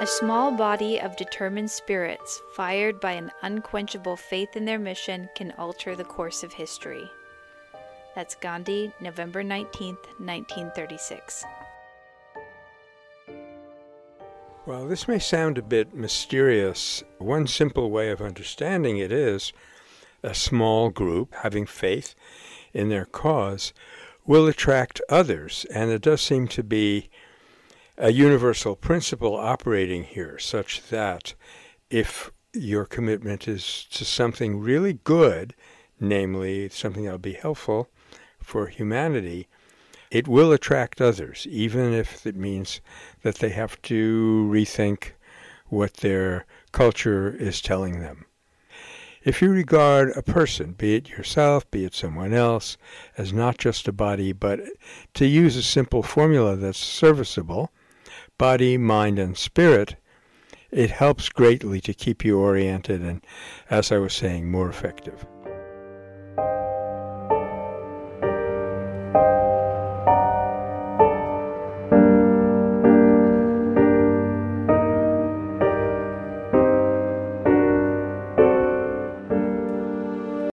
A small body of determined spirits, fired by an unquenchable faith in their mission, can alter the course of history. That's Gandhi, November 19th, 1936. Well, this may sound a bit mysterious. One simple way of understanding it is a small group having faith in their cause will attract others, and it does seem to be a universal principle operating here, such that if your commitment is to something really good, namely something that'll be helpful for humanity, it will attract others, even if it means that they have to rethink what their culture is telling them. If you regard a person, be it yourself, be it someone else, as not just a body, but to use a simple formula that's serviceable, body, mind, and spirit, it helps greatly to keep you oriented and, as I was saying, more effective.